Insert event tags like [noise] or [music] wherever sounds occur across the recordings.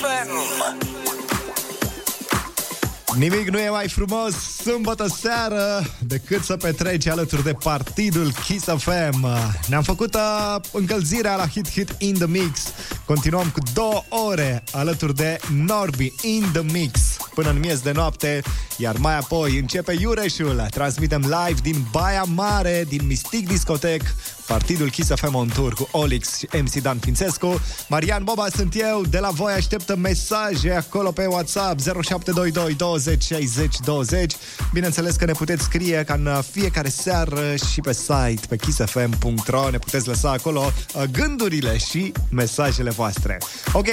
FM. Nimic nu e mai frumos sâmbătă seară decât să petreci alături de partidul Kiss FM. Ne-am făcut uh, încălzirea la Hit Hit in the Mix. Continuăm cu două ore alături de Norby in the Mix până în miez de noapte, iar mai apoi începe Iureșul. Transmitem live din Baia Mare, din Mystic Discotec, partidul Kiss FM on tour cu Olix și MC Dan Fințescu. Marian Boba sunt eu, de la voi așteptă mesaje acolo pe WhatsApp 0722 20 60 20. Bineînțeles că ne puteți scrie ca în fiecare seară și pe site, pe kissfm.ro, ne puteți lăsa acolo uh, gândurile și mesajele voastre. Ok,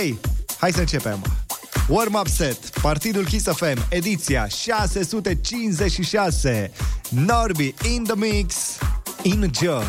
hai să începem. Warm-up set, Partidul Kiss FM, ediția 656. Norby in the mix. Enjoy!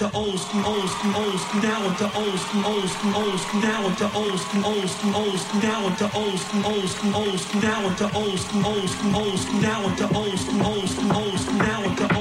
Old school, old school, old school, now into old school, old school, old school, now into old school, old school, old school, now into old school, old school, old school, now into old school, old school, old school, now into old school,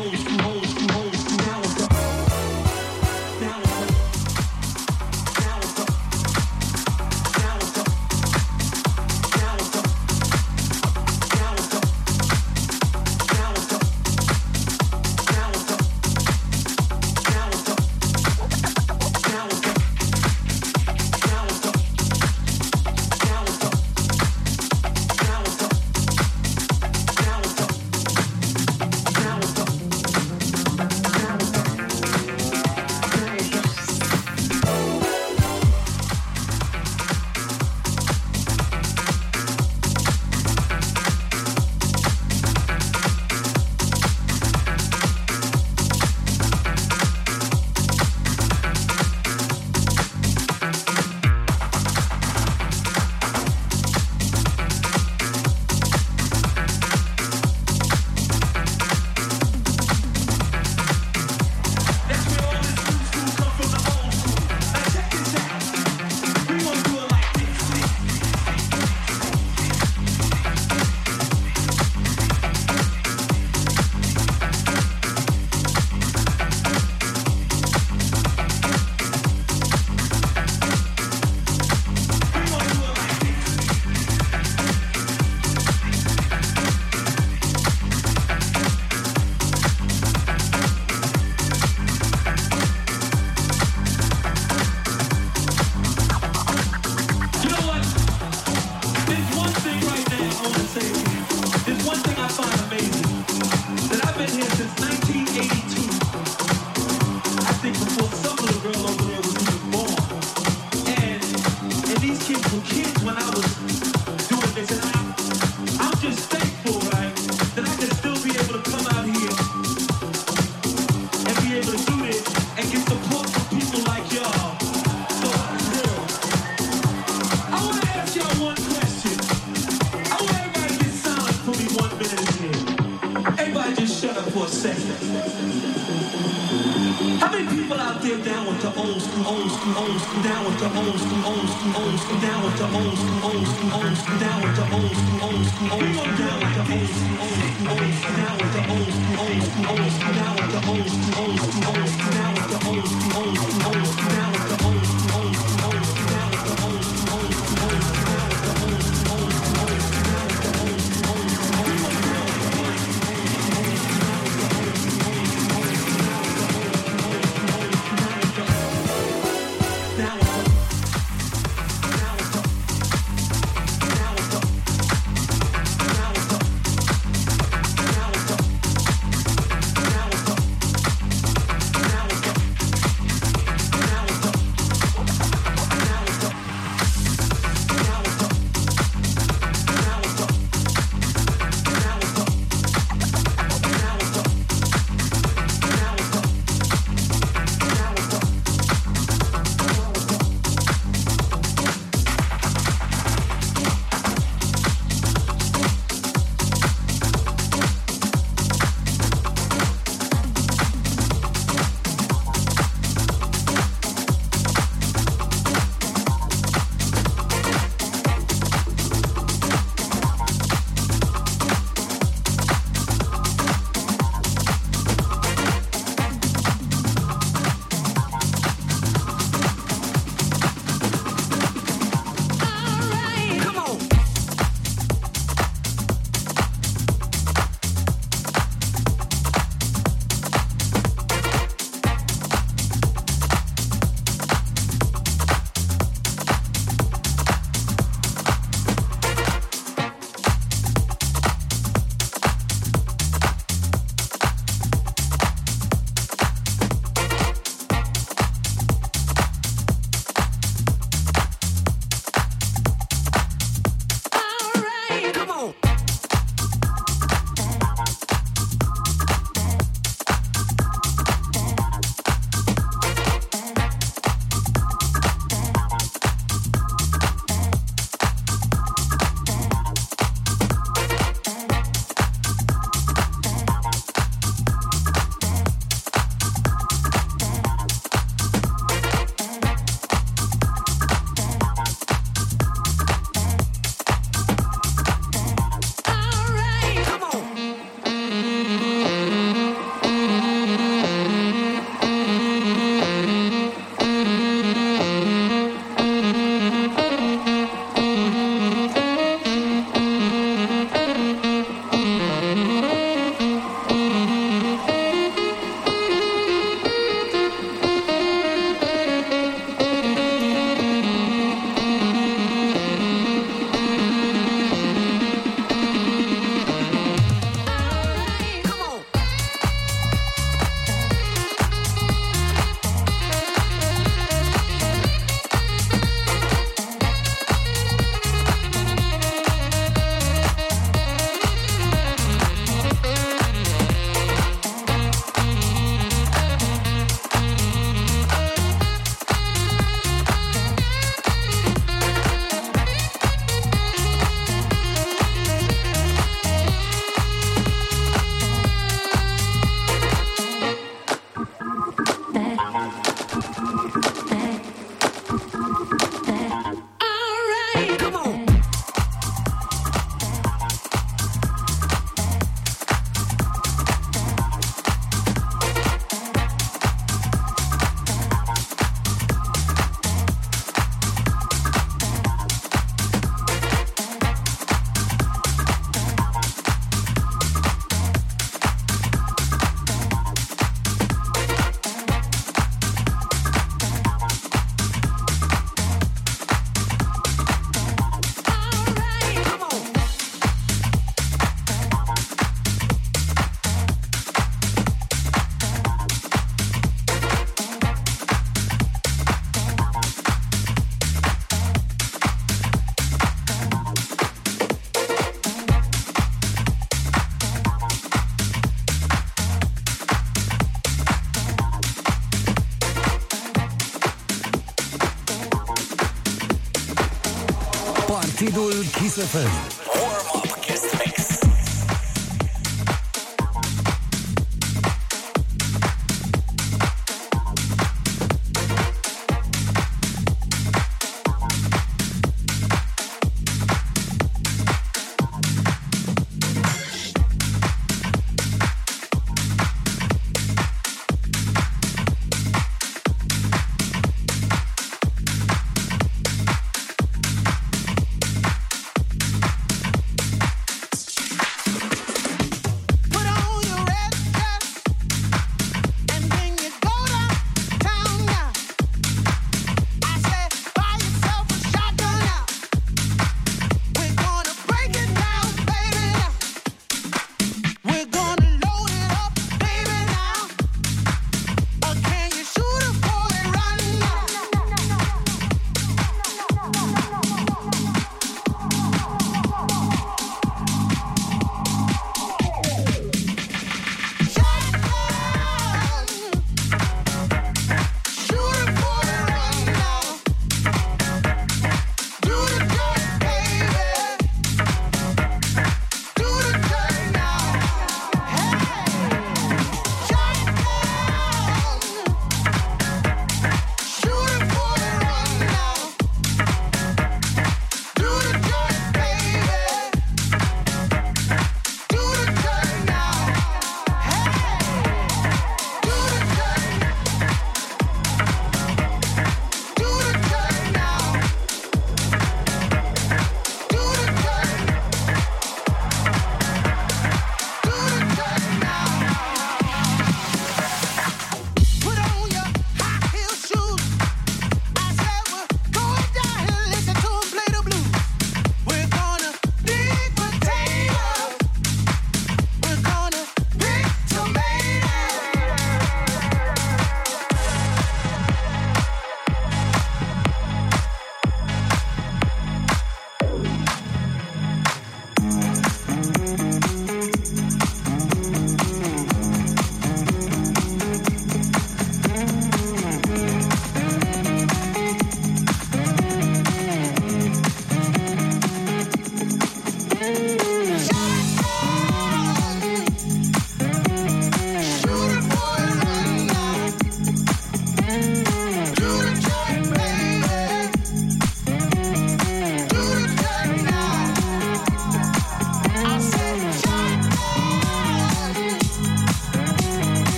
Kiss FM.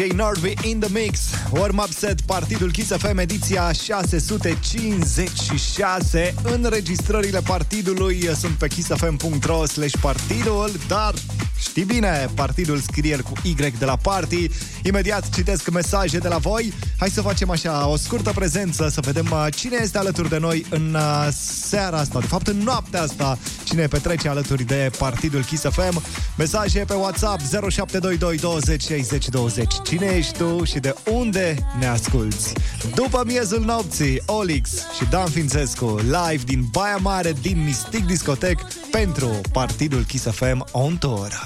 DJ Norby in the Mix. Warm-up set, Partidul Kiss FM, ediția 656. Înregistrările partidului sunt pe kissfm.ro slash partidul, dar știi bine, partidul scrie cu Y de la party. Imediat citesc mesaje de la voi. Hai să facem așa o scurtă prezență, să vedem uh, cine este alături de noi în uh, seara asta, de fapt în noaptea asta, cine petrece alături de partidul Kiss FM. Mesaje pe WhatsApp 0722 20 60 20. Cine ești tu și de unde ne asculti? După miezul nopții, Olix și Dan Fințescu, live din Baia Mare, din Mistic Discotec, pentru partidul Kiss FM On Tour.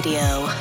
Radio.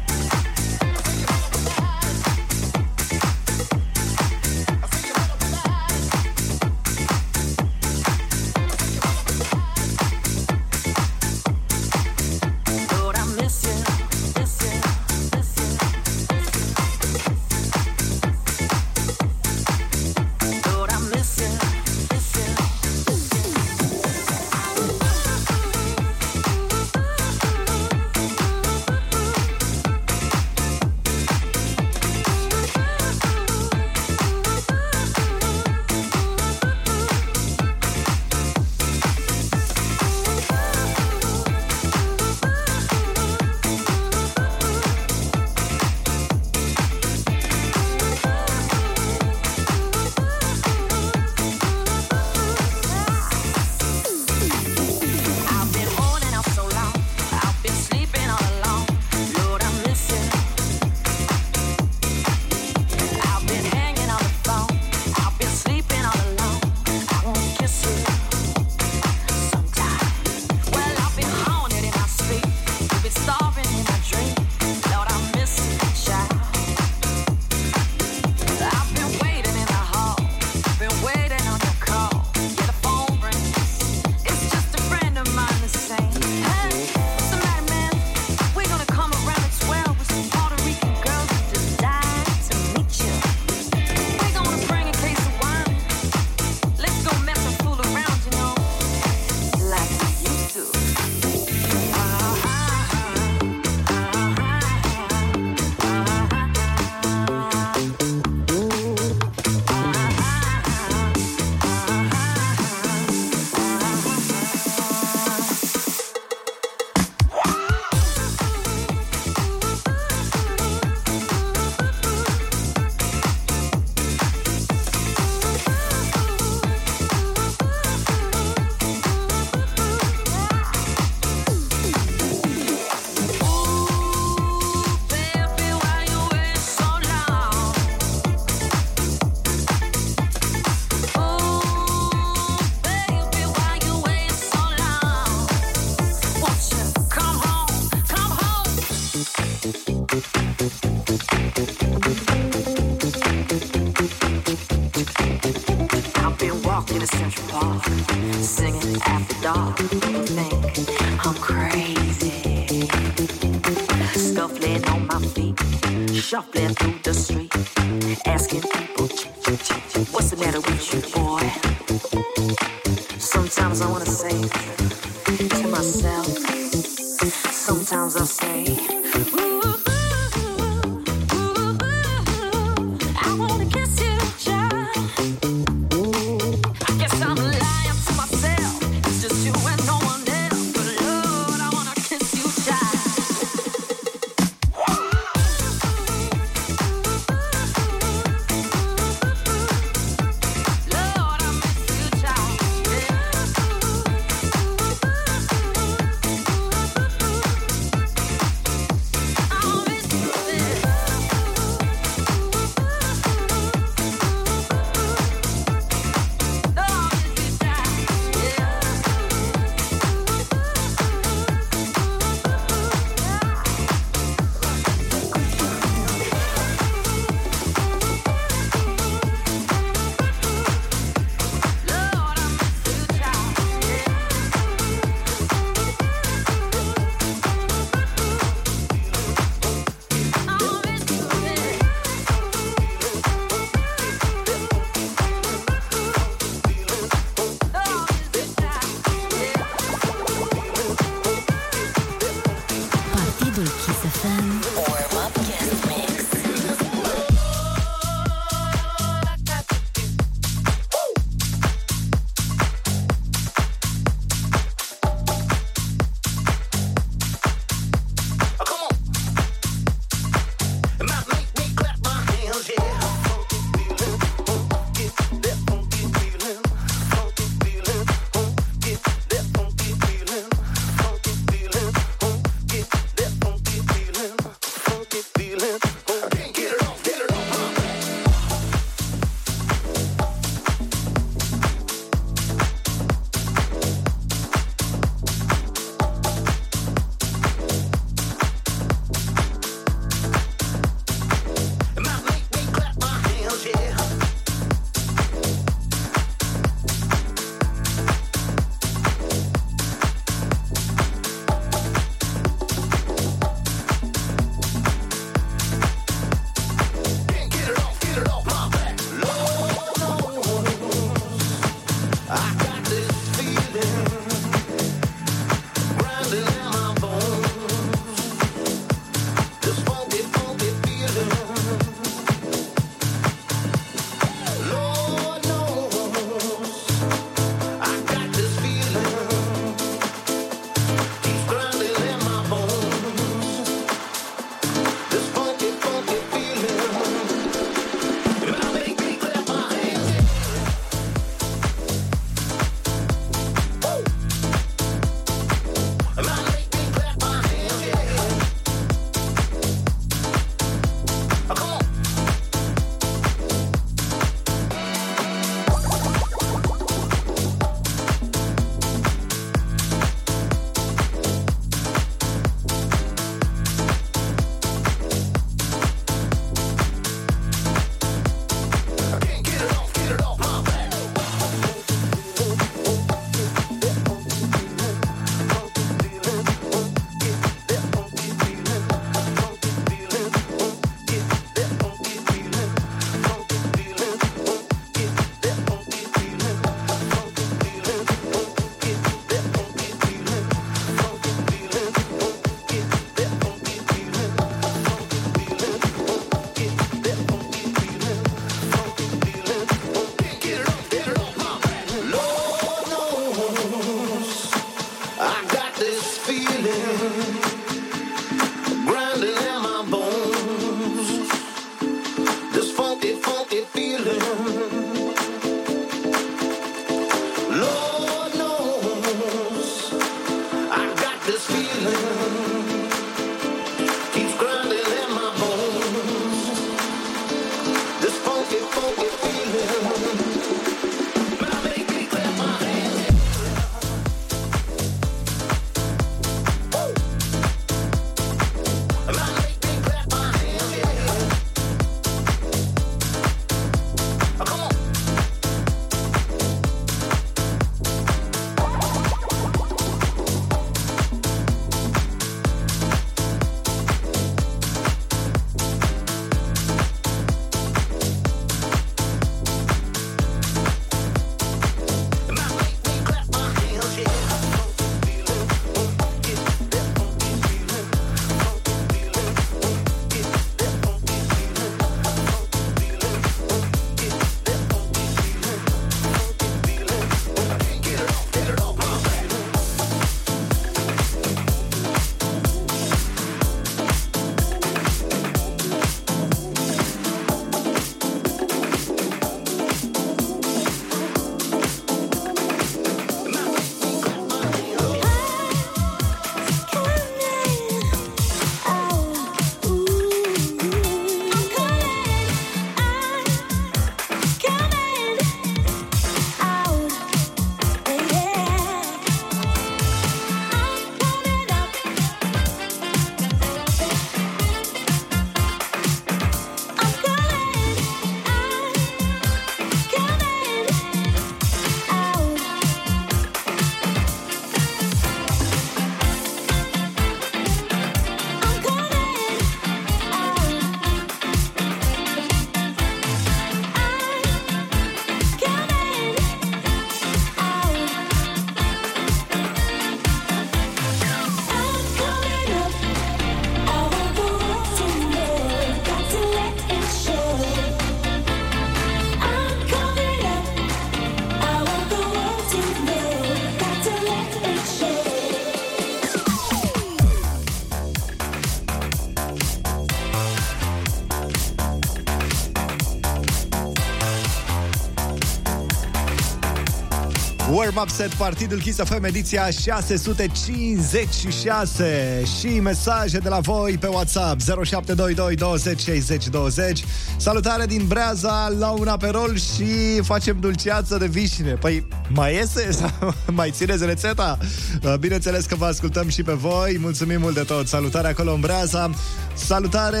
Warm Up Set, Partidul Kiss FM, ediția 656 și mesaje de la voi pe WhatsApp 0722 20 60 20. Salutare din Breaza la un aperol și facem dulceață de vișine. Păi, mai iese? Sau [laughs] mai țineți rețeta? Uh, Bineînțeles că vă ascultăm și pe voi. Mulțumim mult de tot. Salutare acolo în Breaza. Salutare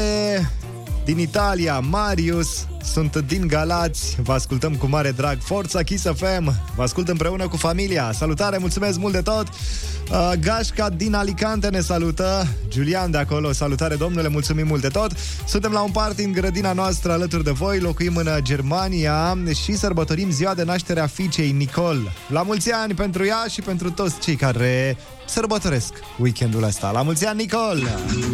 din Italia, Marius, sunt din Galați, vă ascultăm cu mare drag. Forța Kiss FM, vă ascult împreună cu familia. Salutare, mulțumesc mult de tot. Uh, Gașca din Alicante ne salută. Julian de acolo, salutare domnule, mulțumim mult de tot. Suntem la un party în grădina noastră alături de voi, locuim în Germania și sărbătorim ziua de naștere a fiicei Nicole. La mulți ani pentru ea și pentru toți cei care sărbătoresc weekendul ăsta. La mulți ani, Nicole!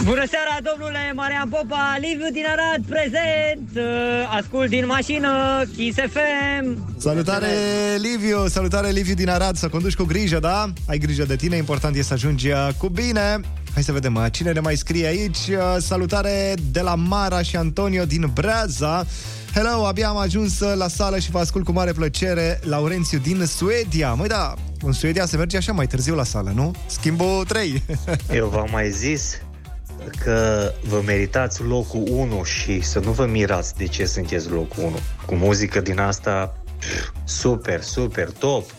Bună seara, domnule Marian Popa, Liviu din Arad, prezent, Uh, ascult din mașină, Kiss FM. Salutare, Liviu! Salutare, Liviu din Arad! Să conduci cu grijă, da? Ai grijă de tine, important e să ajungi uh, cu bine. Hai să vedem uh, cine ne mai scrie aici. Uh, Salutare de la Mara și Antonio din Breaza. Hello, abia am ajuns uh, la sală și vă ascult cu mare plăcere. Laurențiu din Suedia. Măi, da, în Suedia se merge așa mai târziu la sală, nu? Schimbul [laughs] 3. Eu v-am mai zis că vă meritați locul 1 și să nu vă mirați de ce sunteți locul 1. Cu muzică din asta, pf, super, super, top.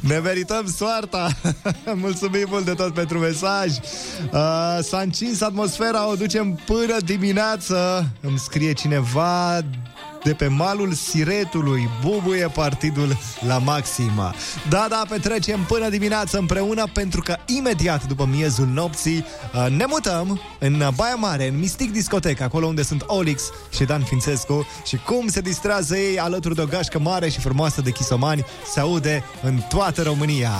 Ne merităm soarta [laughs] Mulțumim mult de tot pentru mesaj uh, S-a încins atmosfera O ducem până dimineață Îmi scrie cineva de pe malul Siretului bubuie partidul la maxima. Da, da, petrecem până dimineață împreună pentru că imediat după miezul nopții uh, ne mutăm în Baia Mare, în Mistic Discoteca, acolo unde sunt Olix și Dan Fințescu și cum se distrează ei alături de o gașcă mare și frumoasă de chisomani se aude în toată România.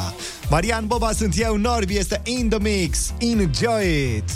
Marian Boba sunt eu, Norbi este in the mix. Enjoy it!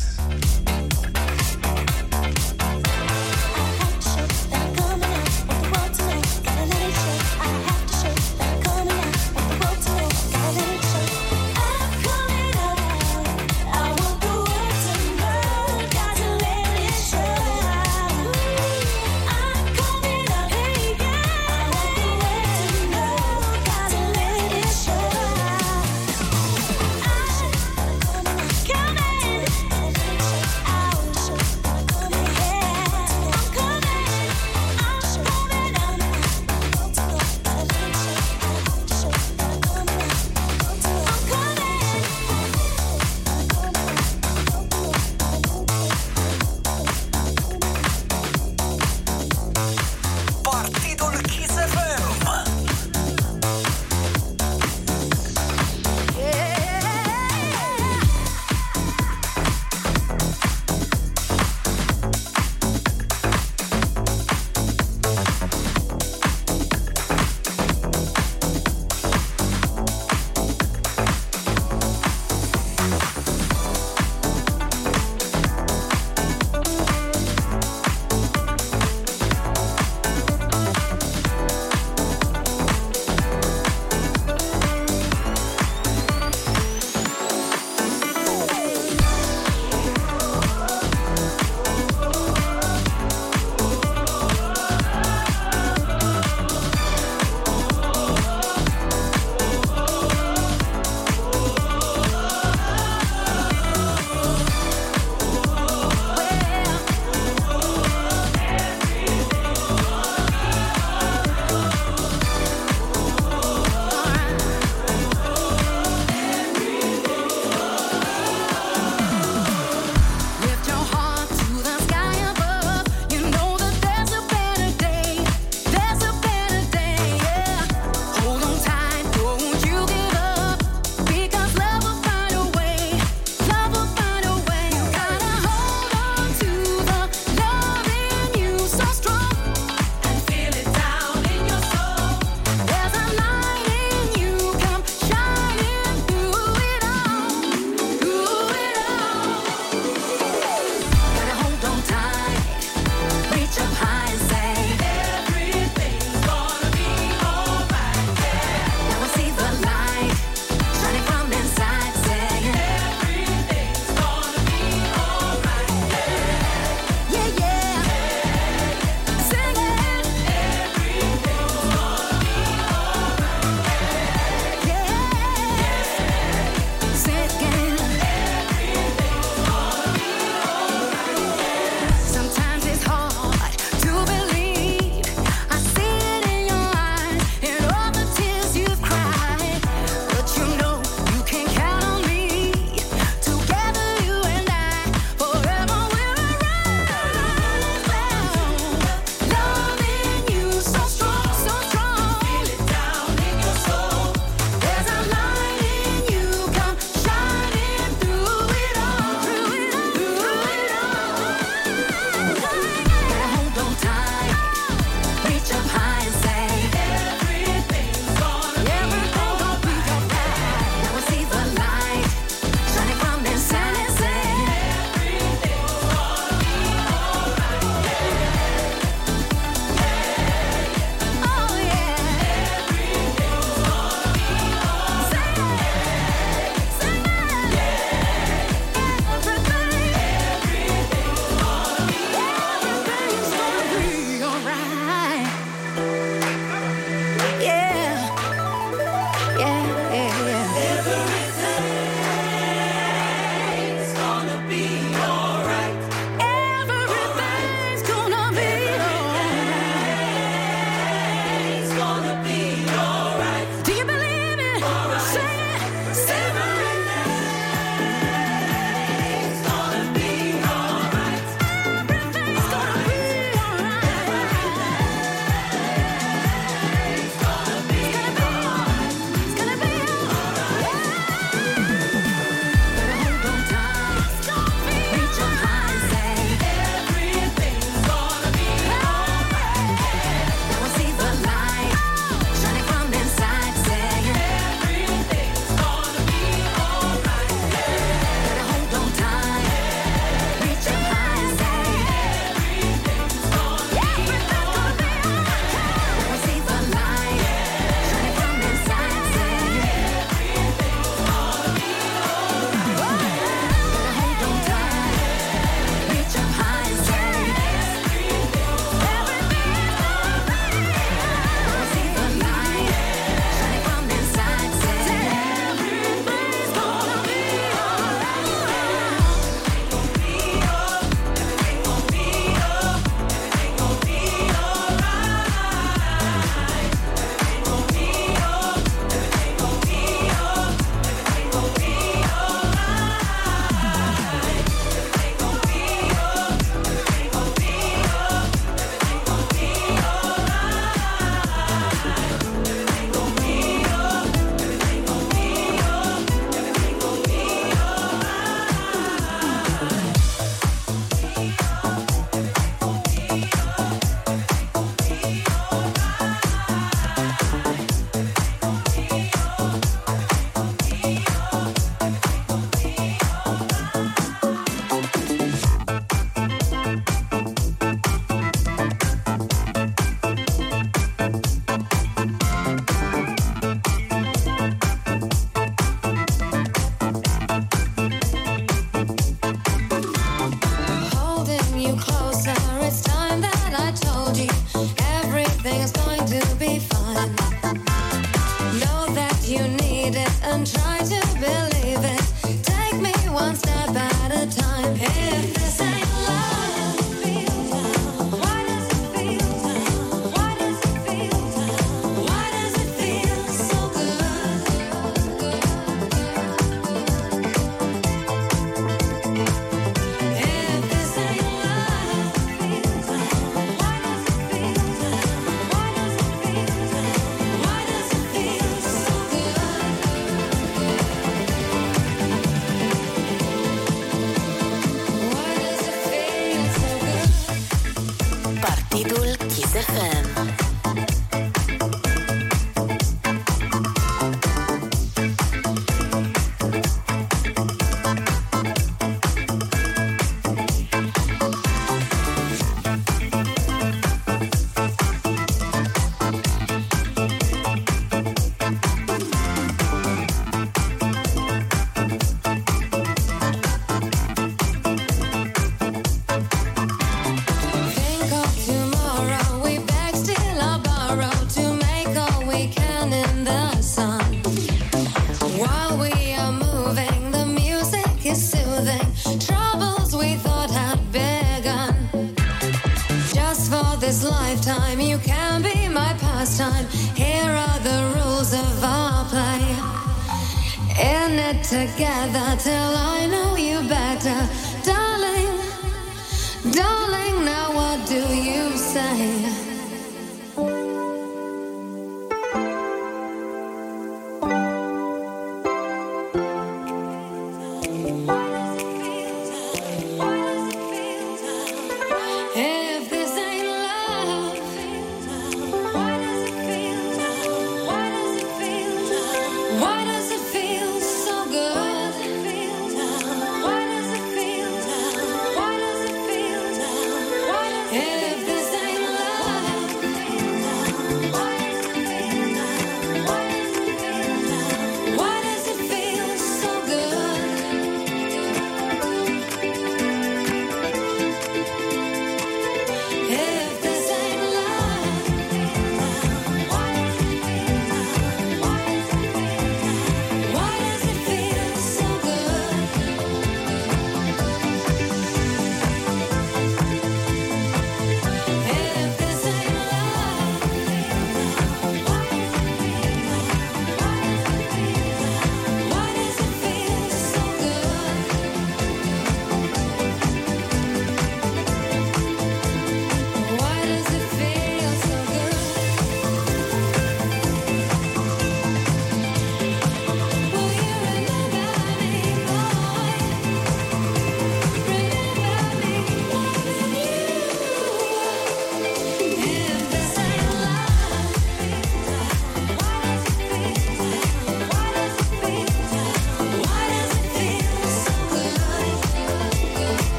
Together till I know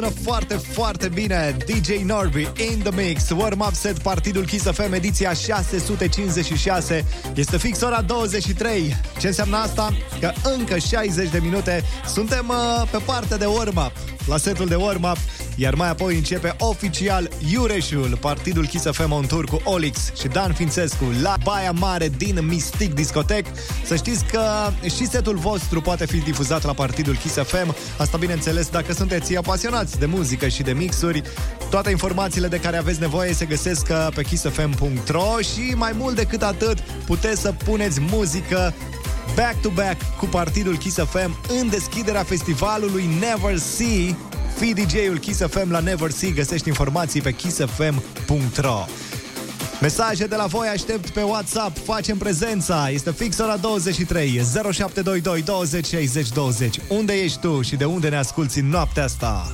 sună foarte, foarte bine. DJ Norby in the mix. Warm-up set Partidul Kiss FM Ediția 656 Este fix ora 23 Ce înseamnă asta? Că încă 60 de minute Suntem uh, pe partea de warm-up La setul de warm-up iar mai apoi începe oficial Iureșul, partidul Kiss FM on tour cu Olix și Dan Fințescu la Baia Mare din Mystic Discotec. Să știți că și setul vostru poate fi difuzat la partidul Kiss FM. Asta bineînțeles dacă sunteți apasionați de muzică și de mixuri. Toate informațiile de care aveți nevoie se găsesc uh, pe kissfm.ro și mai mult decât atât puteți să puneți muzică back-to-back cu partidul Kiss FM în deschiderea festivalului Never See Fii DJ-ul Kiss FM la Never See Găsești informații pe kissfm.ro Mesaje de la voi aștept pe WhatsApp. Facem prezența. Este fix ora 23 0722 20 60 20 Unde ești tu și de unde ne asculti în noaptea asta?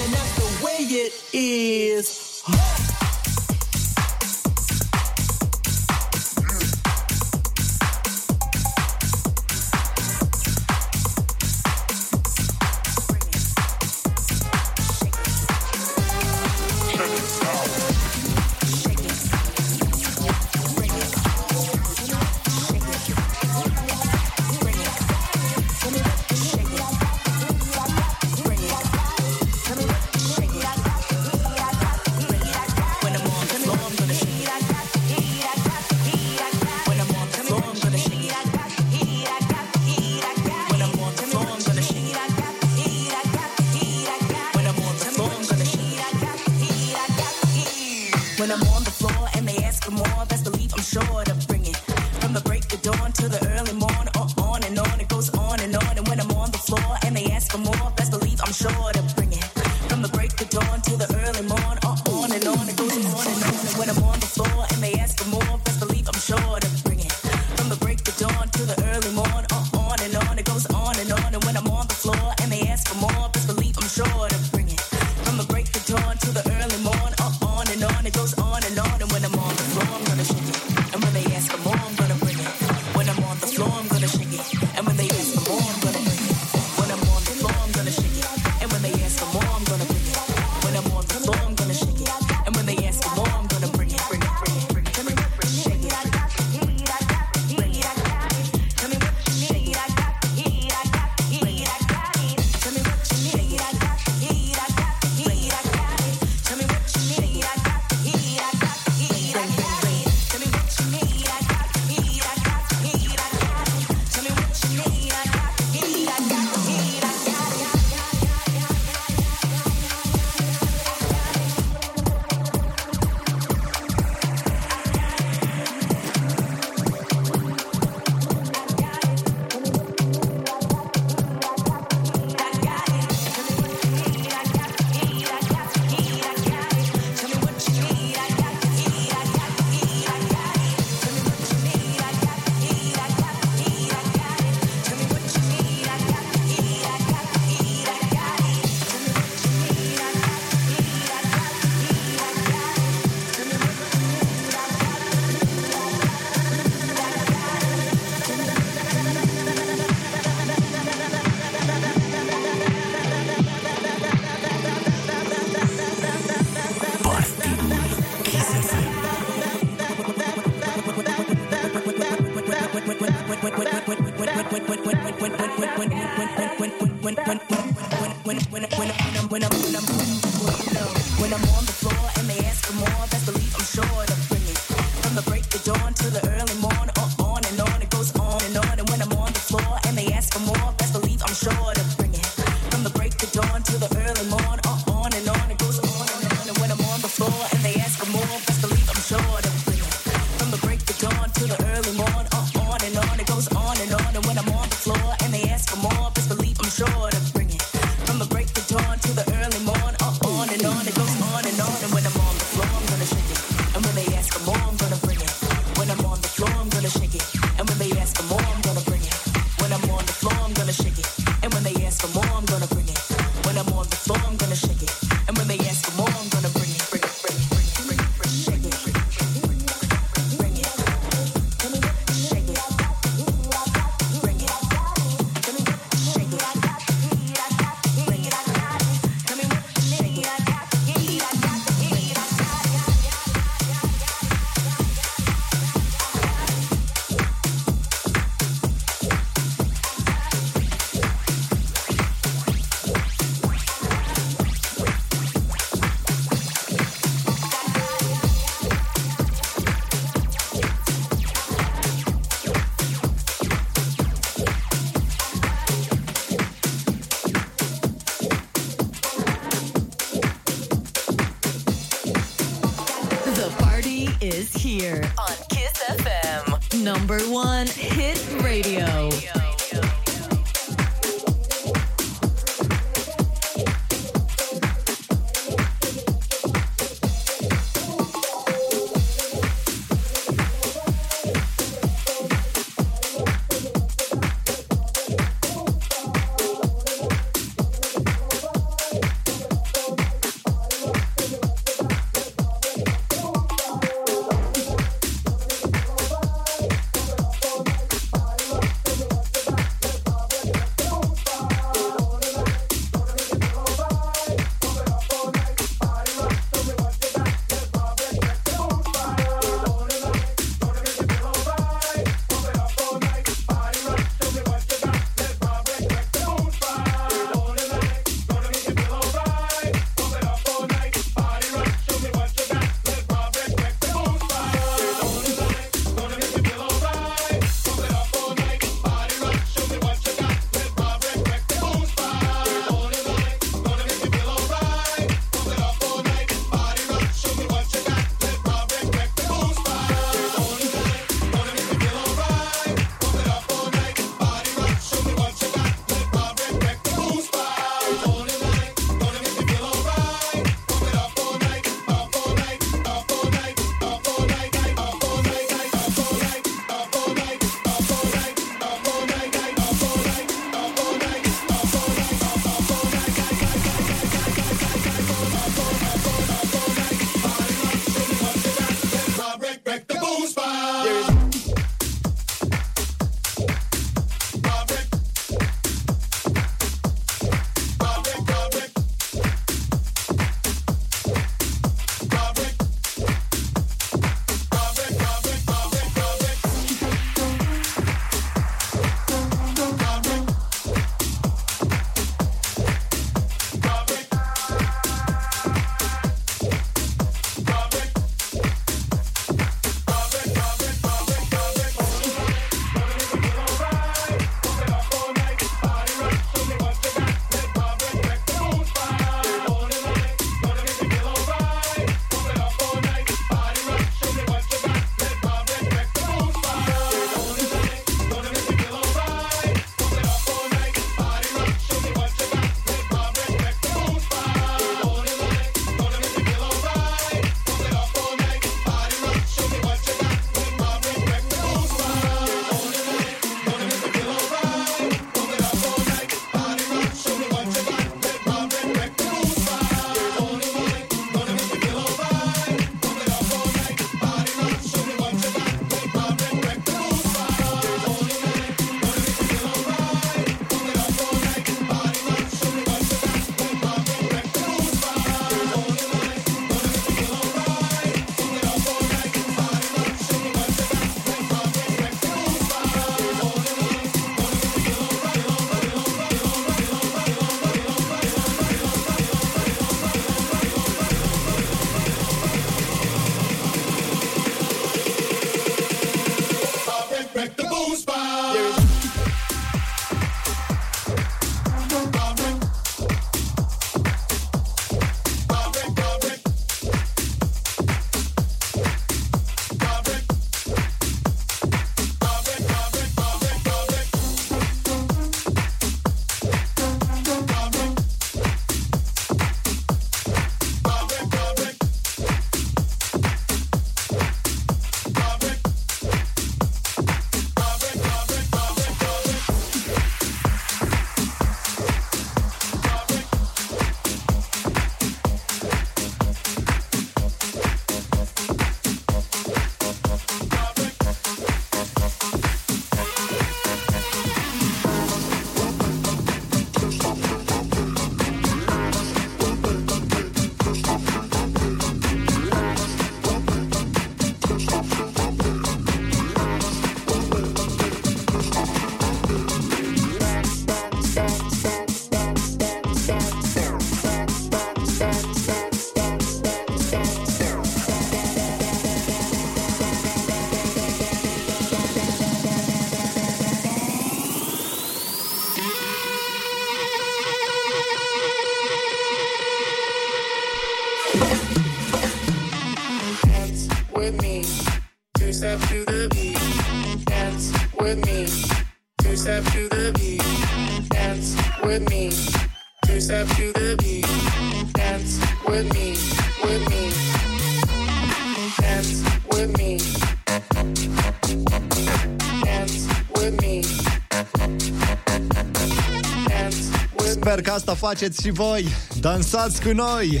Faceți și voi. Dansați cu noi.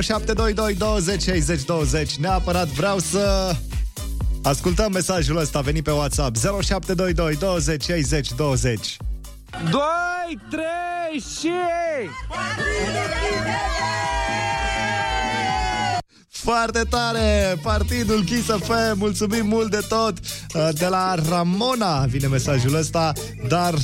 0722 20 60 20. Neapărat vreau să ascultăm mesajul ăsta venit pe WhatsApp. 0722 20 60 20. 2, 3 și... Foarte tare! Partidul Kiss FM, mulțumim mult de tot! De la Ramona vine mesajul ăsta, dar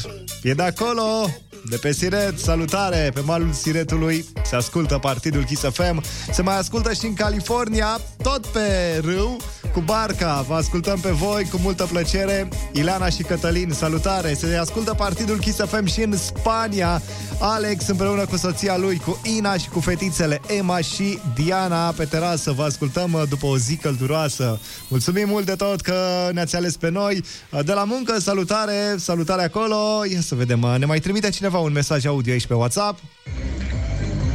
e de acolo, de pe Siret, salutare! Pe malul Siretului se ascultă Partidul Kiss FM, se mai ascultă și în California, tot pe râu, cu barca. Vă ascultăm pe voi cu multă plăcere. Ileana și Cătălin, salutare! Se ascultă Partidul Kiss FM și în Spania. Alex împreună cu soția lui, cu Ina și cu fetițele Emma și Diana pe terasă. Vă ascultăm uh, după o zi călduroasă. Mulțumim mult de tot că ne-ați ales pe noi. Uh, De la muncă, salutare, salutare acolo. Ia să vedem, uh, ne mai trimite cineva un mesaj audio aici pe WhatsApp.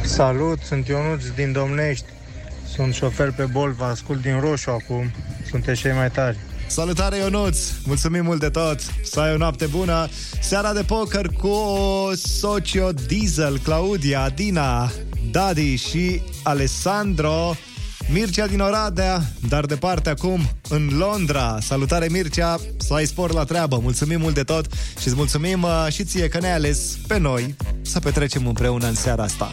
Salut, sunt Ionuț din Domnești. Sunt șofer pe Bol, vă ascult din Roșu acum. Sunteți cei mai tari. Salutare Ionuț, mulțumim mult de tot Să ai o noapte bună Seara de poker cu Socio Diesel Claudia, Adina Dadi și Alessandro Mircea din Oradea, dar departe acum în Londra. Salutare Mircea, să ai spor la treabă. Mulțumim mult de tot și îți mulțumim uh, și ție că ne-ai ales pe noi să petrecem împreună în seara asta.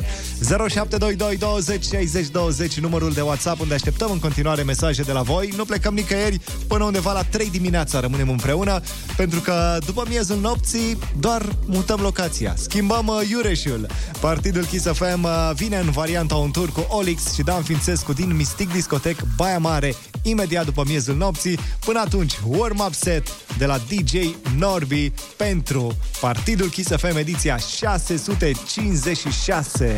0722 20 60 20 numărul de WhatsApp unde așteptăm în continuare mesaje de la voi. Nu plecăm nicăieri până undeva la 3 dimineața rămânem împreună pentru că după miezul nopții doar mutăm locația. Schimbăm uh, Iureșul. Partidul Kiss FM uh, vine în varianta un tur cu Olix și Dan Fințescu din Mistic Discotec Baia Mare imediat după miezul nopții. Până atunci, warm-up set de la DJ Norby pentru Partidul Kiss FM ediția 656.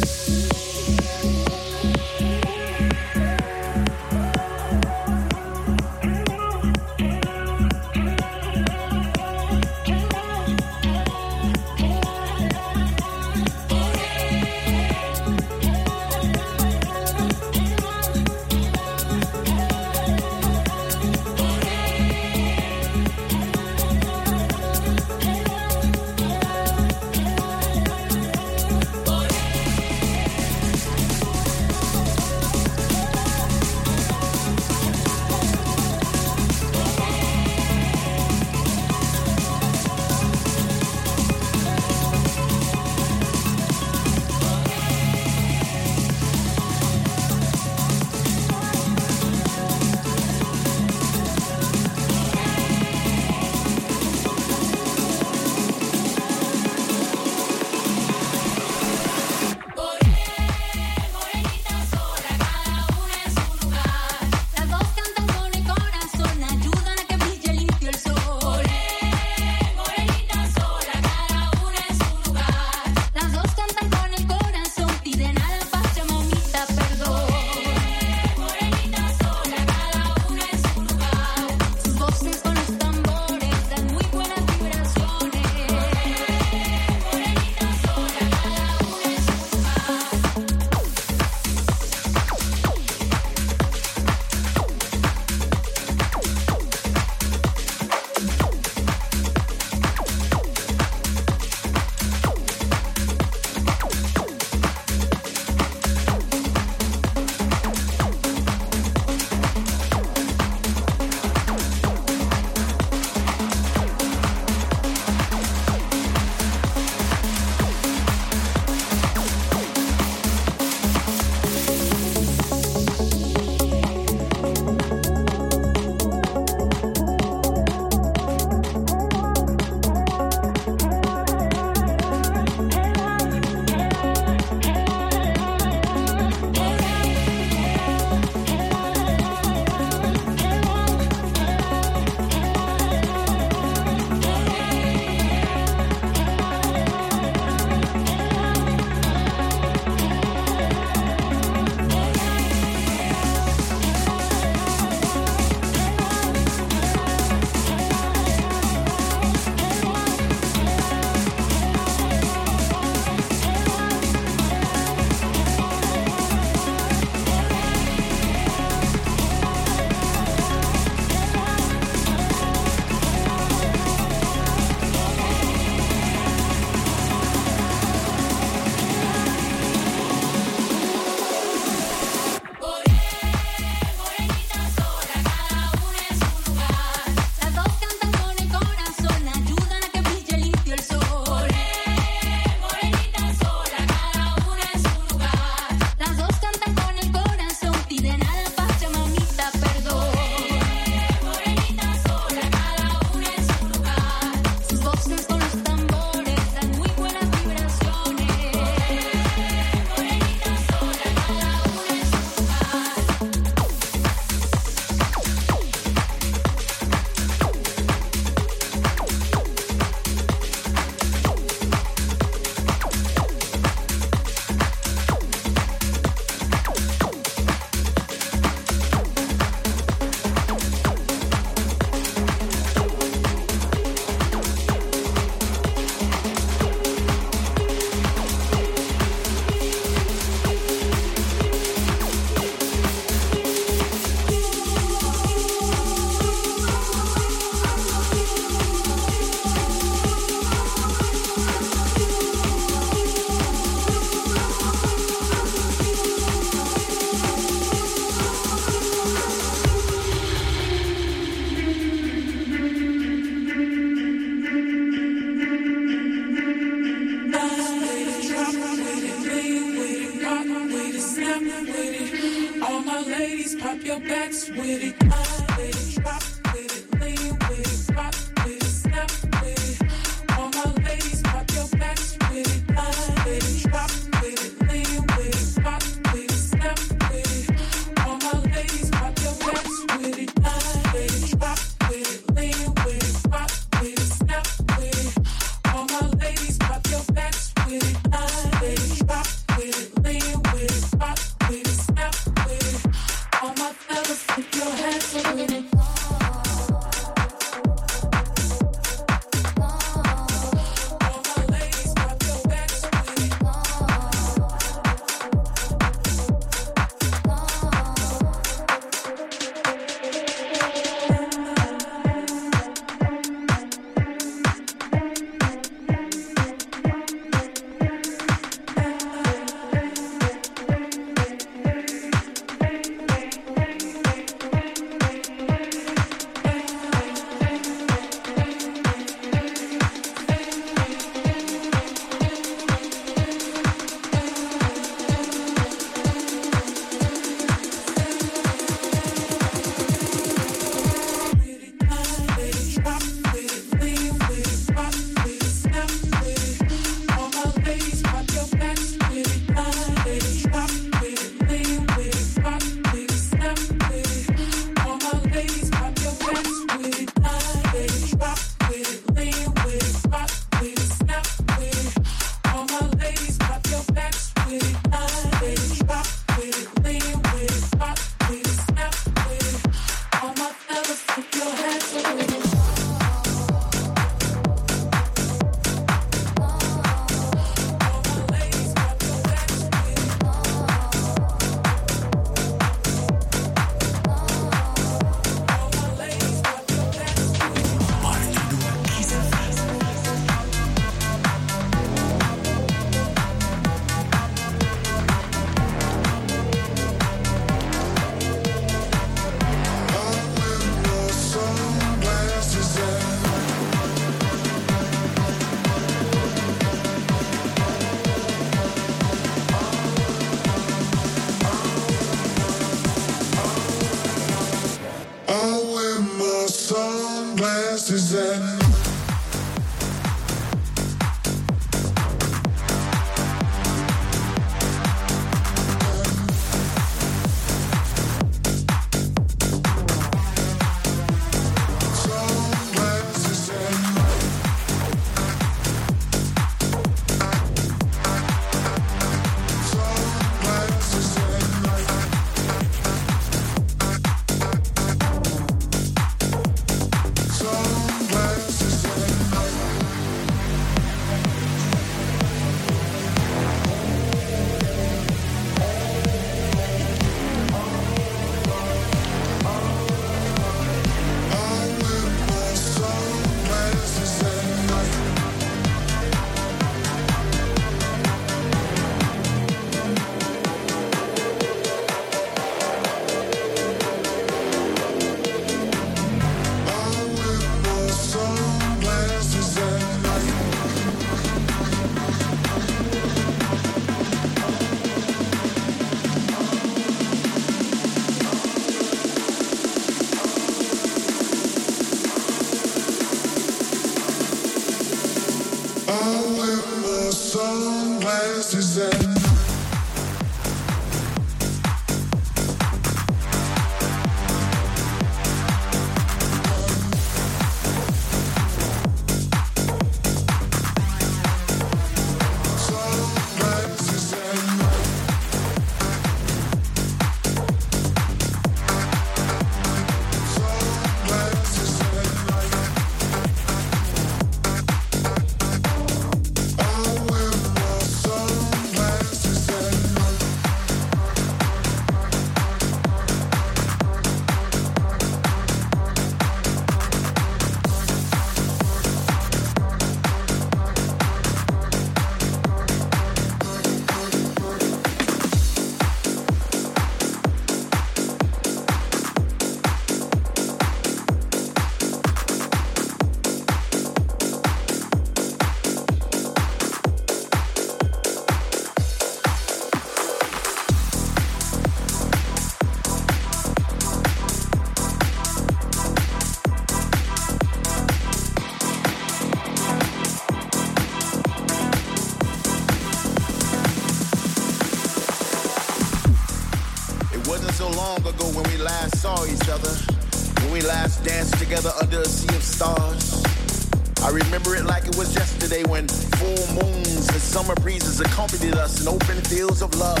Yesterday when full moons and summer breezes accompanied us in open fields of love.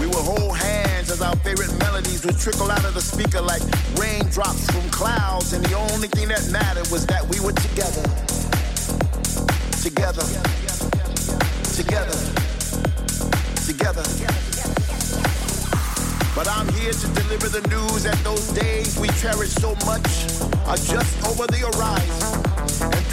We would hold hands as our favorite melodies would trickle out of the speaker like raindrops from clouds, and the only thing that mattered was that we were together. Together. Together. Together. But I'm here to deliver the news that those days we cherish so much are just over the horizon.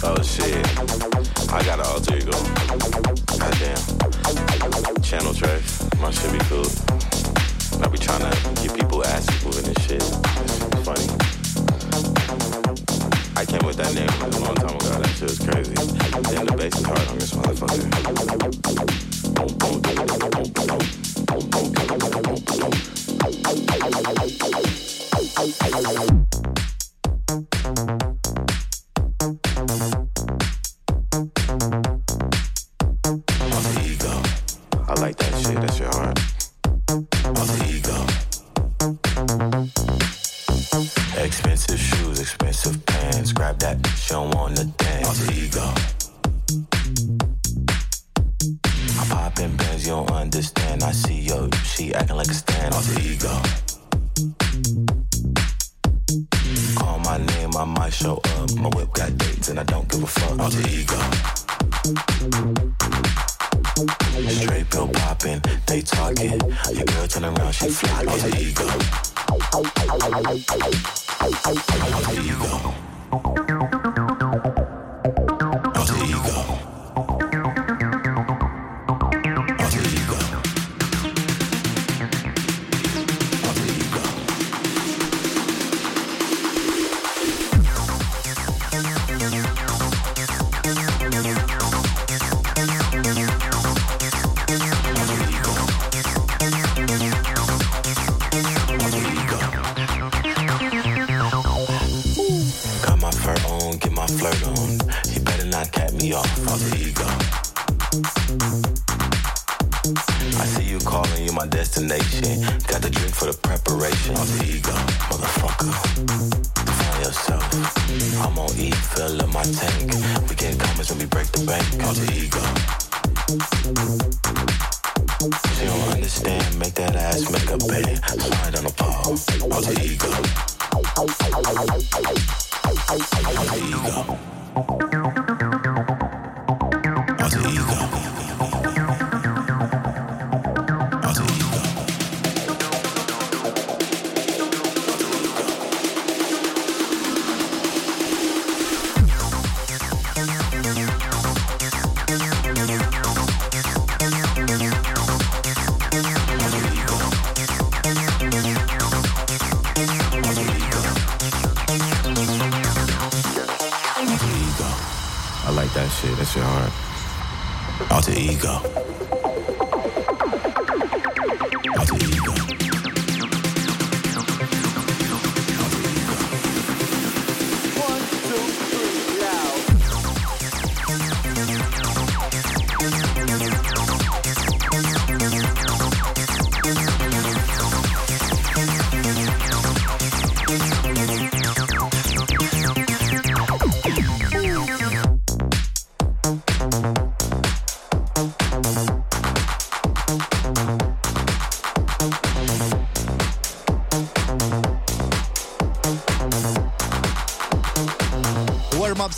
Oh shit. I got an alter ego. Goddamn. Channel trash. My shit be cool. I be trying to get people asses moving and shit. It's funny. I came with that name a long time ago. That shit was crazy. Damn, the bass is hard on this motherfucker.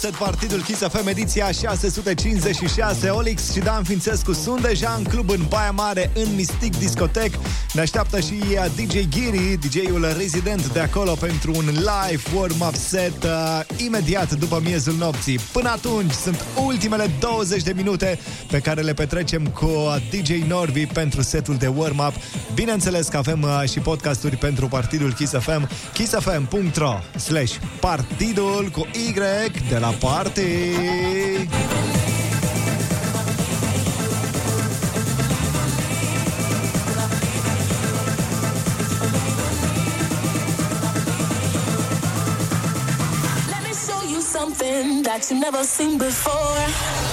Warm Up Set Partidul Kiss FM ediția 656 Olix și Dan Fințescu sunt deja în club în Baia Mare în Mystic Discotec Ne așteaptă și uh, DJ Giri, DJ-ul rezident de acolo pentru un live Warm Up Set uh, imediat după miezul nopții. Până atunci sunt ultimele 20 de minute pe care le petrecem cu uh, DJ Norvi pentru setul de Warm Up Bineînțeles că avem uh, și podcasturi pentru Partidul Kiss FM kissfm.ro slash partidul cu Y de la party that you never seen before.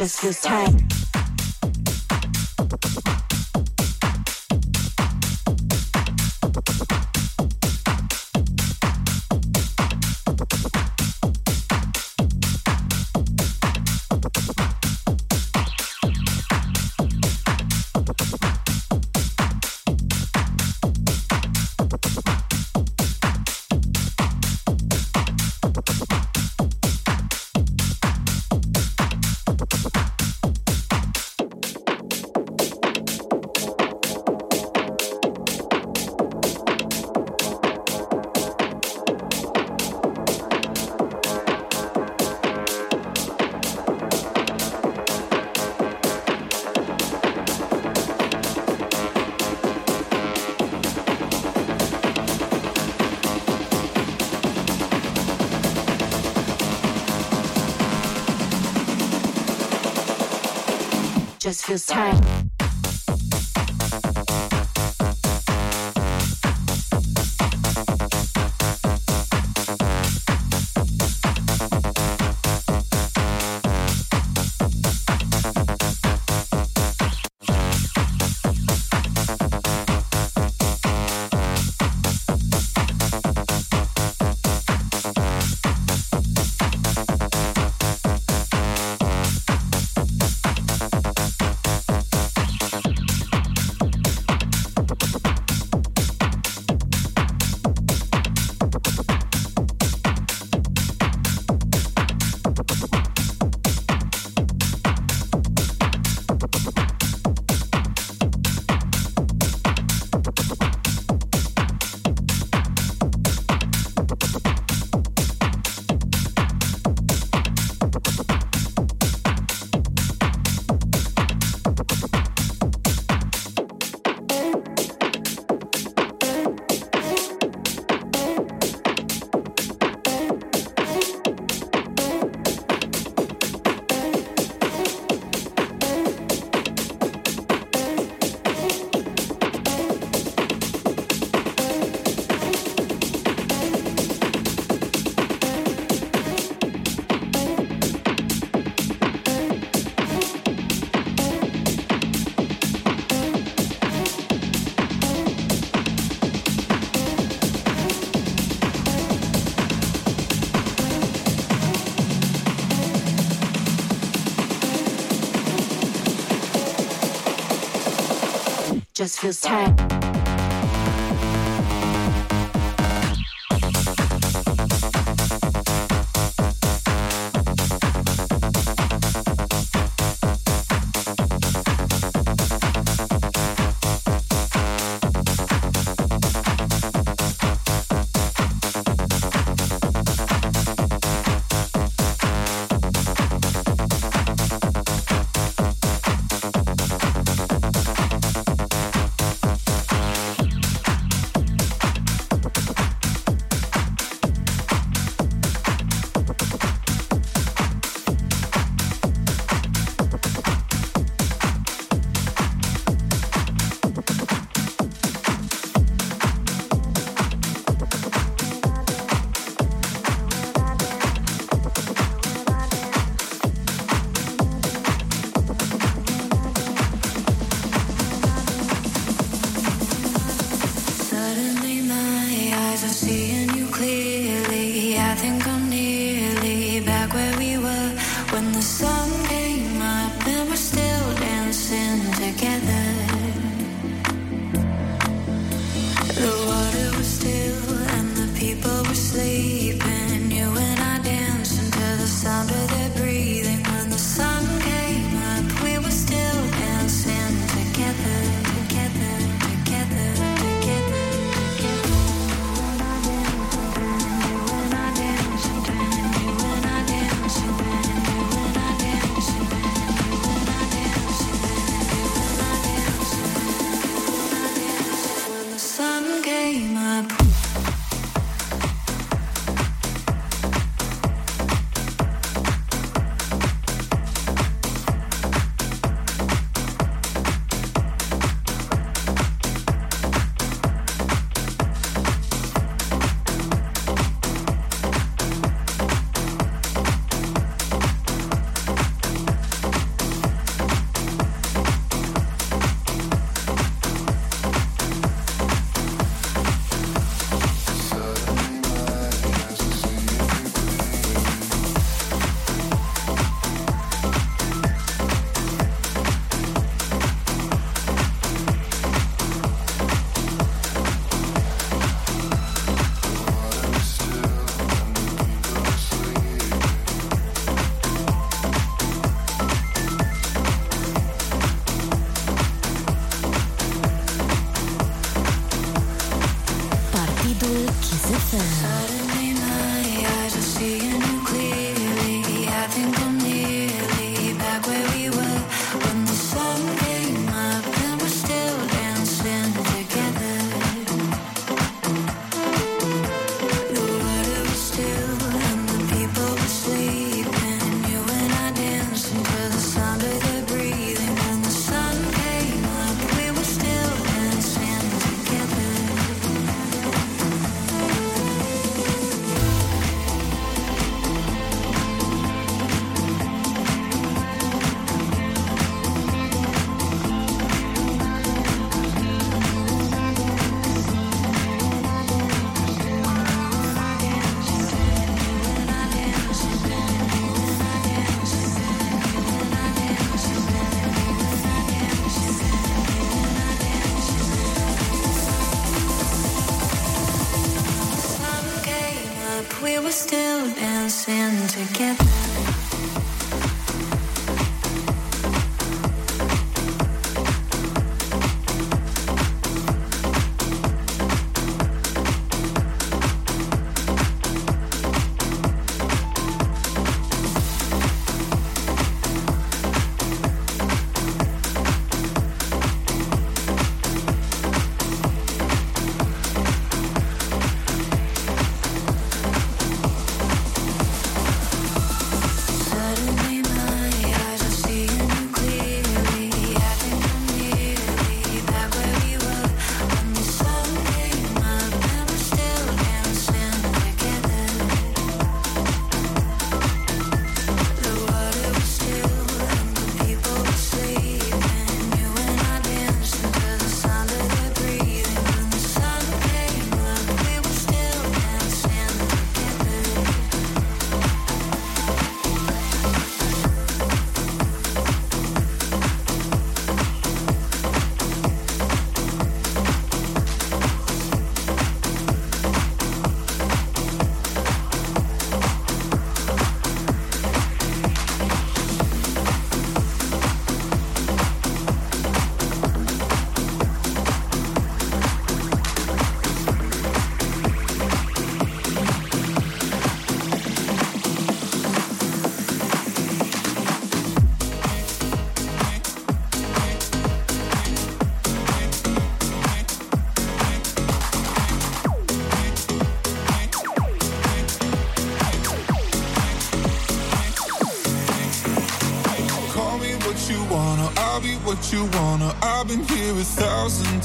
Just feels tight. Just feels tight. Just feels tight.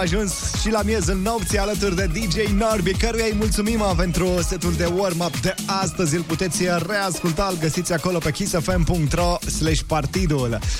ajuns și la miezul nopții alături de DJ Norbi, căruia îi mulțumim pentru setul de warm-up de astăzi. Îl puteți reasculta, îl găsiți acolo pe kissfm.ro slash partidul.